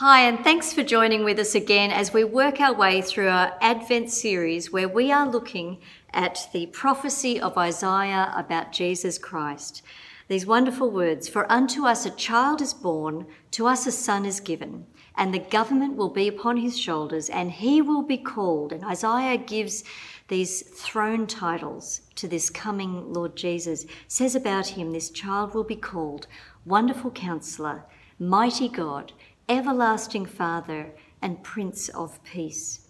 Hi, and thanks for joining with us again as we work our way through our Advent series where we are looking at the prophecy of Isaiah about Jesus Christ. These wonderful words For unto us a child is born, to us a son is given, and the government will be upon his shoulders, and he will be called. And Isaiah gives these throne titles to this coming Lord Jesus, says about him, This child will be called Wonderful Counselor, Mighty God Everlasting Father, and Prince of Peace.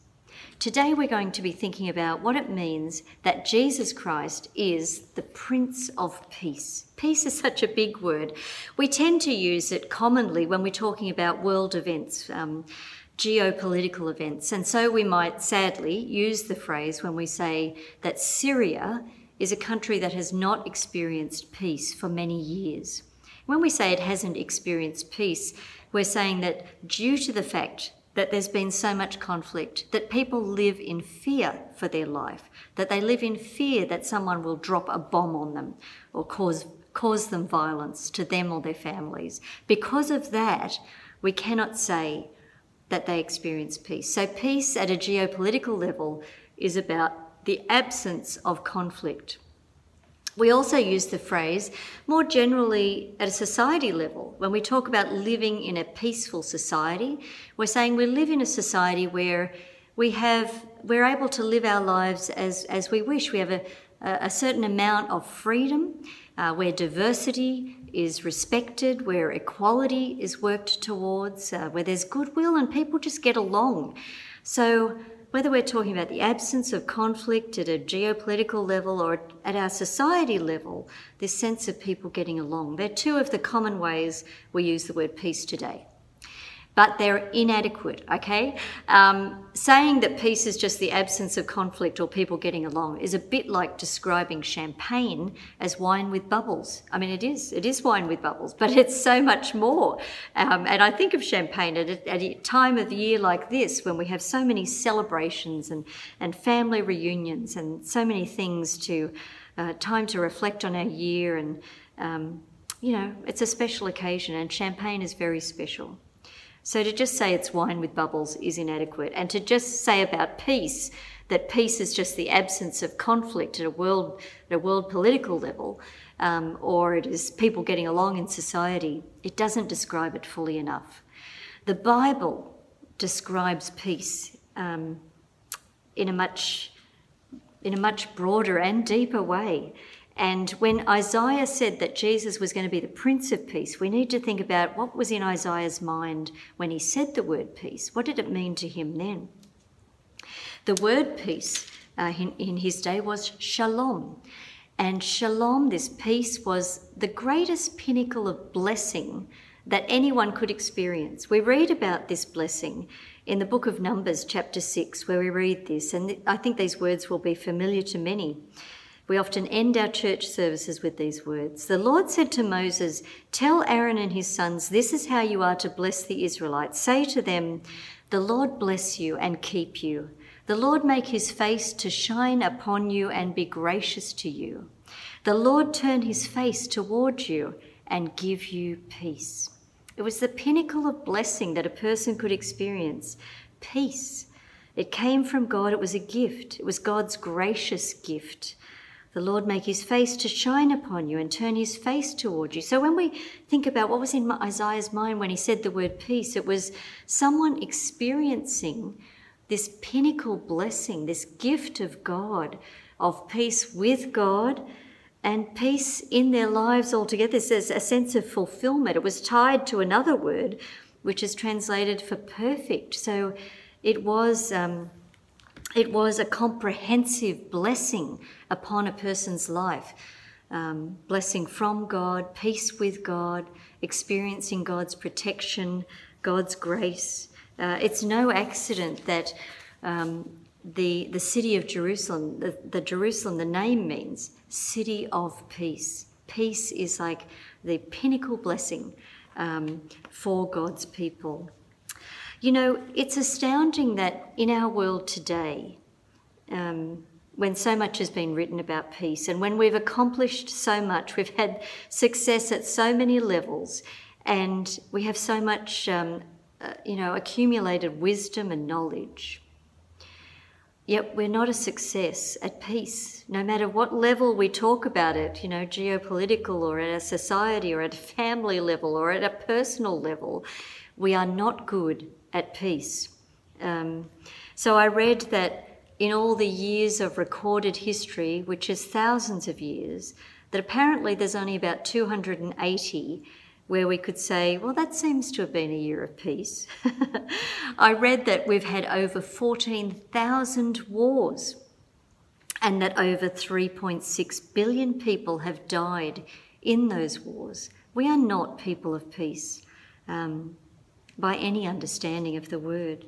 Today we're going to be thinking about what it means that Jesus Christ is the Prince of Peace. Peace is such a big word. We tend to use it commonly when we're talking about world events. Um, geopolitical events. And so we might sadly use the phrase when we say that Syria is a country that has not experienced peace for many years. When we say it hasn't experienced peace, we're saying that due to the fact that there's been so much conflict, that people live in fear for their life, that they live in fear that someone will drop a bomb on them or cause, cause them violence to them or their families. Because of that, we cannot say that they experience peace. So, peace at a geopolitical level is about the absence of conflict. We also use the phrase more generally at a society level. When we talk about living in a peaceful society, we're saying we live in a society where we have we're able to live our lives as, as we wish. We have a, a certain amount of freedom, uh, where diversity is respected, where equality is worked towards, uh, where there's goodwill and people just get along. So whether we're talking about the absence of conflict at a geopolitical level or at our society level, this sense of people getting along. They're two of the common ways we use the word peace today but they're inadequate, okay? Um, saying that peace is just the absence of conflict or people getting along is a bit like describing champagne as wine with bubbles. I mean, it is, it is wine with bubbles, but it's so much more. Um, and I think of champagne at a, at a time of the year like this when we have so many celebrations and, and family reunions and so many things to, uh, time to reflect on our year and, um, you know, it's a special occasion and champagne is very special. So to just say it's wine with bubbles is inadequate. And to just say about peace that peace is just the absence of conflict at a world, at a world political level, um, or it is people getting along in society, it doesn't describe it fully enough. The Bible describes peace um, in a much in a much broader and deeper way. And when Isaiah said that Jesus was going to be the Prince of Peace, we need to think about what was in Isaiah's mind when he said the word peace. What did it mean to him then? The word peace uh, in, in his day was shalom. And shalom, this peace, was the greatest pinnacle of blessing that anyone could experience. We read about this blessing in the book of Numbers, chapter 6, where we read this, and I think these words will be familiar to many. We often end our church services with these words. The Lord said to Moses, Tell Aaron and his sons, this is how you are to bless the Israelites. Say to them, The Lord bless you and keep you. The Lord make his face to shine upon you and be gracious to you. The Lord turn his face toward you and give you peace. It was the pinnacle of blessing that a person could experience peace. It came from God, it was a gift, it was God's gracious gift. The Lord make his face to shine upon you and turn his face toward you. So when we think about what was in Isaiah's mind when he said the word peace, it was someone experiencing this pinnacle blessing, this gift of God, of peace with God and peace in their lives altogether. There's a sense of fulfillment. It was tied to another word, which is translated for perfect. So it was. Um, it was a comprehensive blessing upon a person's life. Um, blessing from God, peace with God, experiencing God's protection, God's grace. Uh, it's no accident that um, the, the city of Jerusalem, the, the Jerusalem, the name means city of peace. Peace is like the pinnacle blessing um, for God's people. You know, it's astounding that in our world today, um, when so much has been written about peace and when we've accomplished so much, we've had success at so many levels, and we have so much um, uh, you know, accumulated wisdom and knowledge. Yet we're not a success at peace, no matter what level we talk about it, you know, geopolitical or at a society or at a family level or at a personal level. We are not good at peace. Um, so I read that in all the years of recorded history, which is thousands of years, that apparently there's only about 280 where we could say, well, that seems to have been a year of peace. I read that we've had over 14,000 wars and that over 3.6 billion people have died in those wars. We are not people of peace um, by any understanding of the word.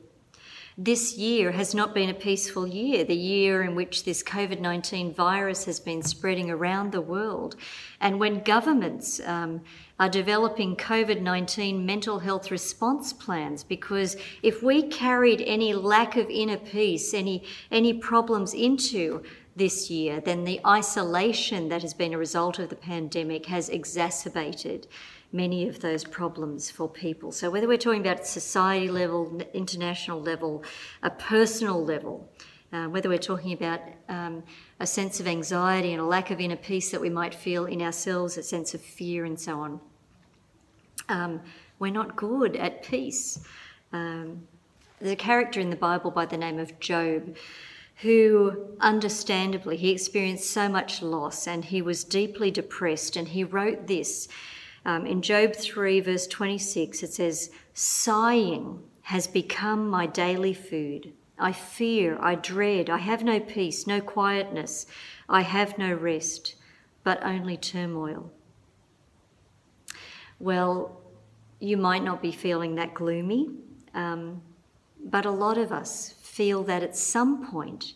This year has not been a peaceful year, the year in which this COVID 19 virus has been spreading around the world. And when governments um, are developing COVID 19 mental health response plans because if we carried any lack of inner peace, any, any problems into this year, then the isolation that has been a result of the pandemic has exacerbated many of those problems for people. So, whether we're talking about society level, international level, a personal level, uh, whether we're talking about um, a sense of anxiety and a lack of inner peace that we might feel in ourselves, a sense of fear, and so on. Um, we're not good at peace. Um, there's a character in the Bible by the name of Job who understandably he experienced so much loss and he was deeply depressed and he wrote this um, in job 3 verse 26 it says sighing has become my daily food I fear, I dread, I have no peace, no quietness, I have no rest, but only turmoil. Well, you might not be feeling that gloomy, um, but a lot of us feel that at some point.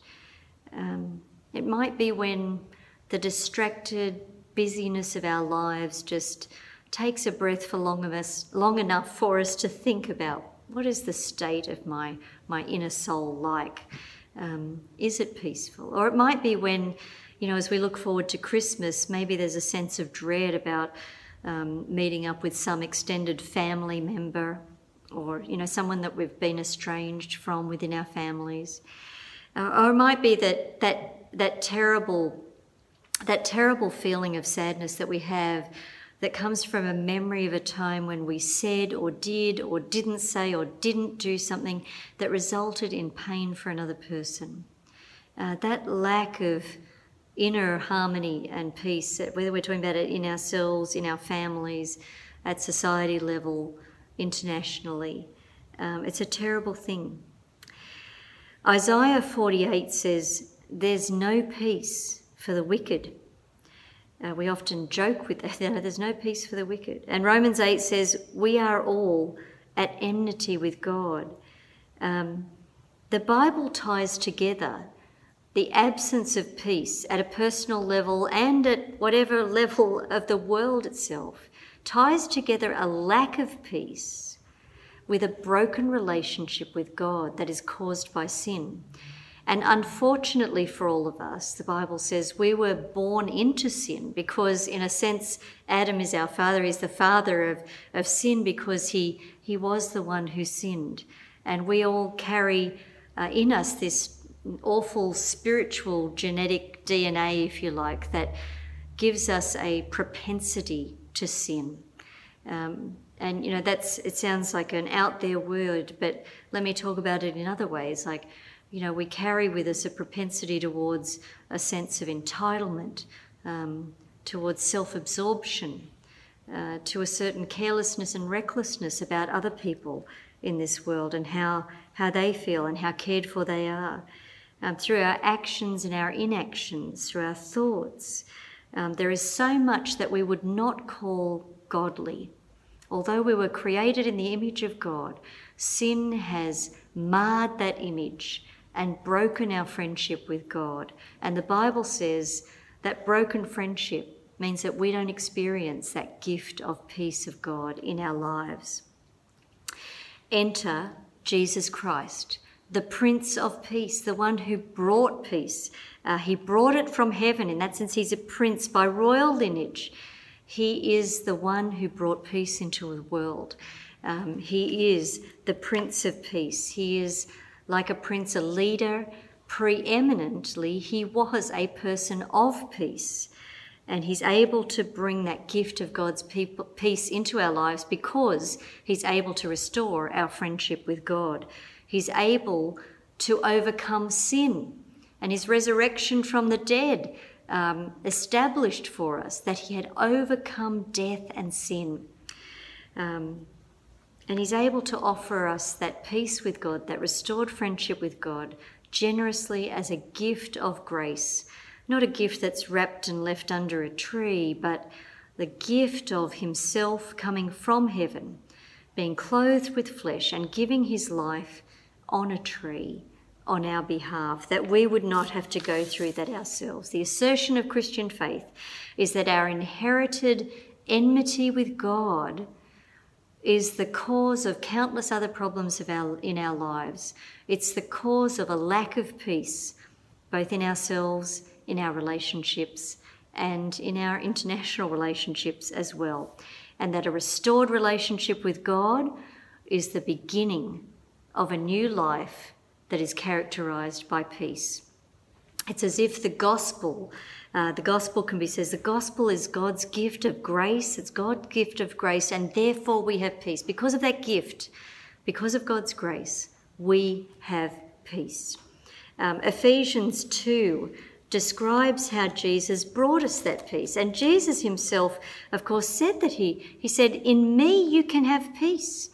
Um, it might be when the distracted busyness of our lives just takes a breath for long, of us, long enough for us to think about what is the state of my, my inner soul like? Um, is it peaceful? Or it might be when, you know, as we look forward to Christmas, maybe there's a sense of dread about um, meeting up with some extended family member or, you know, someone that we've been estranged from within our families. Uh, or it might be that, that, that terrible that terrible feeling of sadness that we have that comes from a memory of a time when we said or did or didn't say or didn't do something that resulted in pain for another person. Uh, that lack of inner harmony and peace, whether we're talking about it in ourselves, in our families, at society level, internationally, um, it's a terrible thing. Isaiah 48 says, There's no peace for the wicked. Uh, we often joke with that, you know, there's no peace for the wicked. And Romans 8 says, we are all at enmity with God. Um, the Bible ties together the absence of peace at a personal level and at whatever level of the world itself, ties together a lack of peace with a broken relationship with God that is caused by sin. And unfortunately for all of us, the Bible says we were born into sin because, in a sense, Adam is our father. He's the father of, of sin because he, he was the one who sinned. And we all carry uh, in us this awful spiritual genetic DNA, if you like, that gives us a propensity to sin. Um, and you know that's it sounds like an out there word, but let me talk about it in other ways. Like you know, we carry with us a propensity towards a sense of entitlement, um, towards self absorption, uh, to a certain carelessness and recklessness about other people in this world and how, how they feel and how cared for they are. Um, through our actions and our inactions, through our thoughts, um, there is so much that we would not call godly. Although we were created in the image of God, sin has marred that image and broken our friendship with God. And the Bible says that broken friendship means that we don't experience that gift of peace of God in our lives. Enter Jesus Christ, the Prince of Peace, the one who brought peace. Uh, he brought it from heaven. In that sense, he's a prince by royal lineage. He is the one who brought peace into the world. Um, he is the Prince of Peace. He is like a prince, a leader. Preeminently, he was a person of peace. And he's able to bring that gift of God's people, peace into our lives because he's able to restore our friendship with God. He's able to overcome sin. And his resurrection from the dead um, established for us that he had overcome death and sin. Um, and he's able to offer us that peace with God, that restored friendship with God, generously as a gift of grace. Not a gift that's wrapped and left under a tree, but the gift of himself coming from heaven, being clothed with flesh and giving his life on a tree on our behalf, that we would not have to go through that ourselves. The assertion of Christian faith is that our inherited enmity with God is the cause of countless other problems of our, in our lives. It's the cause of a lack of peace, both in ourselves, in our relationships, and in our international relationships as well. And that a restored relationship with God is the beginning of a new life that is characterized by peace. It's as if the gospel, uh, the gospel can be says the gospel is God's gift of grace. It's God's gift of grace, and therefore we have peace. Because of that gift, because of God's grace, we have peace. Um, Ephesians 2 describes how Jesus brought us that peace. And Jesus himself, of course, said that he, he said, In me you can have peace.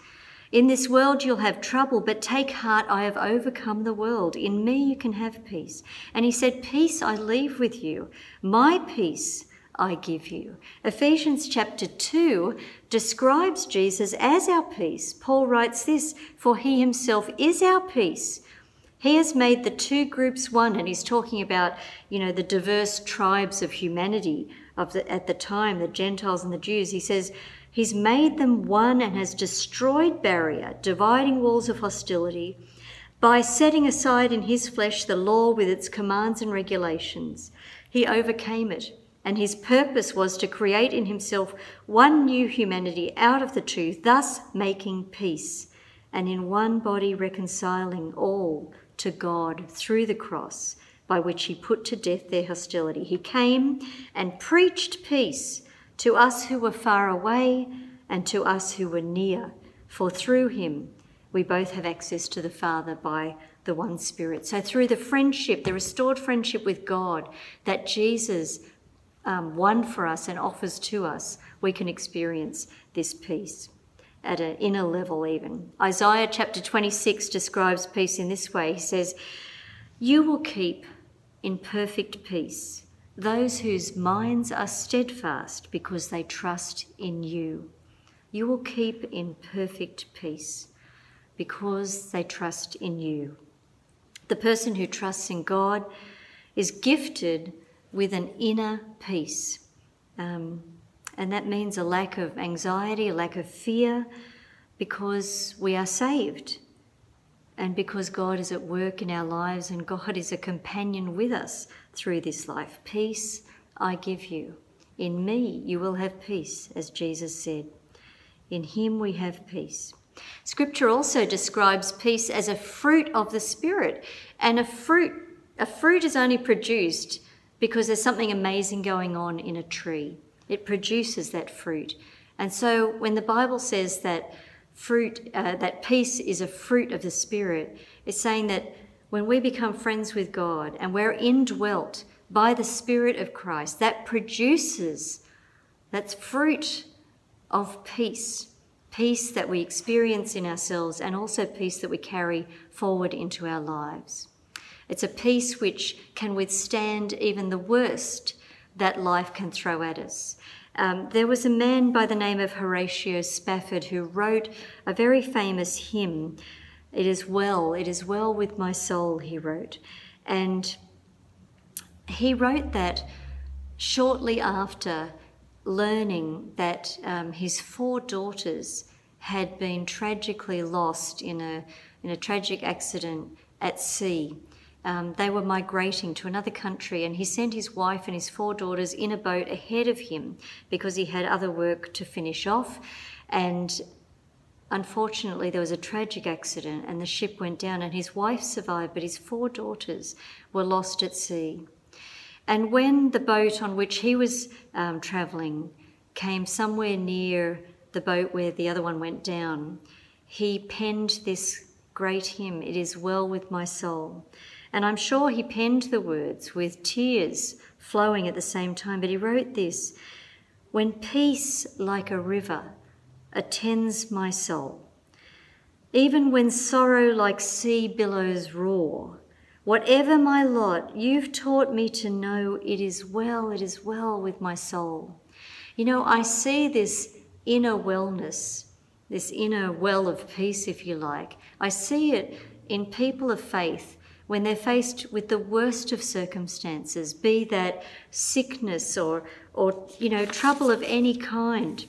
In this world you'll have trouble, but take heart, I have overcome the world. In me you can have peace. And he said, Peace I leave with you, my peace I give you. Ephesians chapter 2 describes Jesus as our peace. Paul writes this For he himself is our peace. He has made the two groups one, and he's talking about, you know, the diverse tribes of humanity of the, at the time, the Gentiles and the Jews. He says, He's made them one and has destroyed barrier, dividing walls of hostility, by setting aside in his flesh the law with its commands and regulations. He overcame it, and his purpose was to create in himself one new humanity out of the two, thus making peace, and in one body reconciling all to God through the cross, by which he put to death their hostility. He came and preached peace to us who were far away and to us who were near, for through him we both have access to the Father by the one Spirit. So, through the friendship, the restored friendship with God that Jesus um, won for us and offers to us, we can experience this peace at an inner level, even. Isaiah chapter 26 describes peace in this way He says, You will keep in perfect peace those whose minds are steadfast because they trust in you. You will keep in perfect peace because they trust in you. The person who trusts in God is gifted with an inner peace. Um, and that means a lack of anxiety, a lack of fear, because we are saved and because God is at work in our lives and God is a companion with us through this life. Peace I give you. In me you will have peace, as Jesus said. In him we have peace. Scripture also describes peace as a fruit of the Spirit, and a fruit a fruit is only produced because there's something amazing going on in a tree. It produces that fruit. And so when the Bible says that fruit, uh, that peace is a fruit of the Spirit, it's saying that when we become friends with God and we're indwelt by the Spirit of Christ, that produces, that's fruit of peace. Peace that we experience in ourselves and also peace that we carry forward into our lives. It's a peace which can withstand even the worst that life can throw at us. Um, there was a man by the name of Horatio Spafford who wrote a very famous hymn. It is well, it is well with my soul, he wrote. And he wrote that shortly after learning that um, his four daughters had been tragically lost in a, in a tragic accident at sea um, they were migrating to another country, and he sent his wife and his four daughters in a boat ahead of him because he had other work to finish off. And unfortunately, there was a tragic accident and the ship went down, and his wife survived, but his four daughters were lost at sea. And when the boat on which he was um, travelling came somewhere near the boat where the other one went down, he penned this great hymn, It is Well with My Soul. And I'm sure he penned the words with tears flowing at the same time, but he wrote this When peace like a river attends my soul, even when sorrow like sea billows roar, whatever my lot, you've taught me to know it is well, it is well with my soul. You know, I see this inner wellness, this inner well of peace, if you like. I see it in people of faith when they're faced with the worst of circumstances, be that sickness or, or you know, trouble of any kind,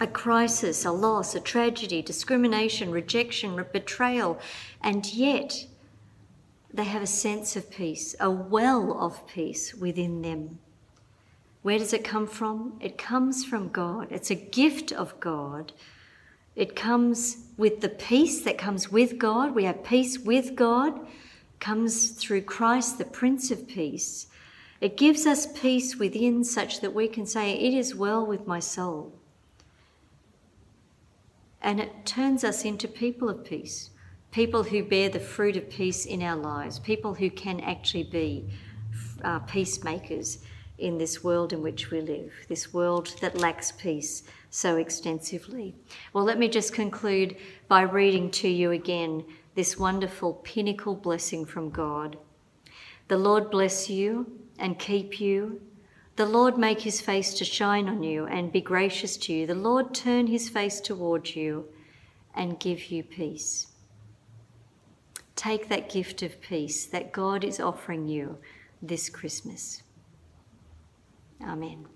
a crisis, a loss, a tragedy, discrimination, rejection, betrayal, and yet they have a sense of peace, a well of peace within them. Where does it come from? It comes from God. It's a gift of God. It comes with the peace that comes with God. We have peace with God comes through Christ, the Prince of Peace. It gives us peace within such that we can say, It is well with my soul. And it turns us into people of peace, people who bear the fruit of peace in our lives, people who can actually be uh, peacemakers in this world in which we live, this world that lacks peace so extensively. Well, let me just conclude by reading to you again this wonderful pinnacle blessing from God. The Lord bless you and keep you. The Lord make his face to shine on you and be gracious to you. The Lord turn his face towards you and give you peace. Take that gift of peace that God is offering you this Christmas. Amen.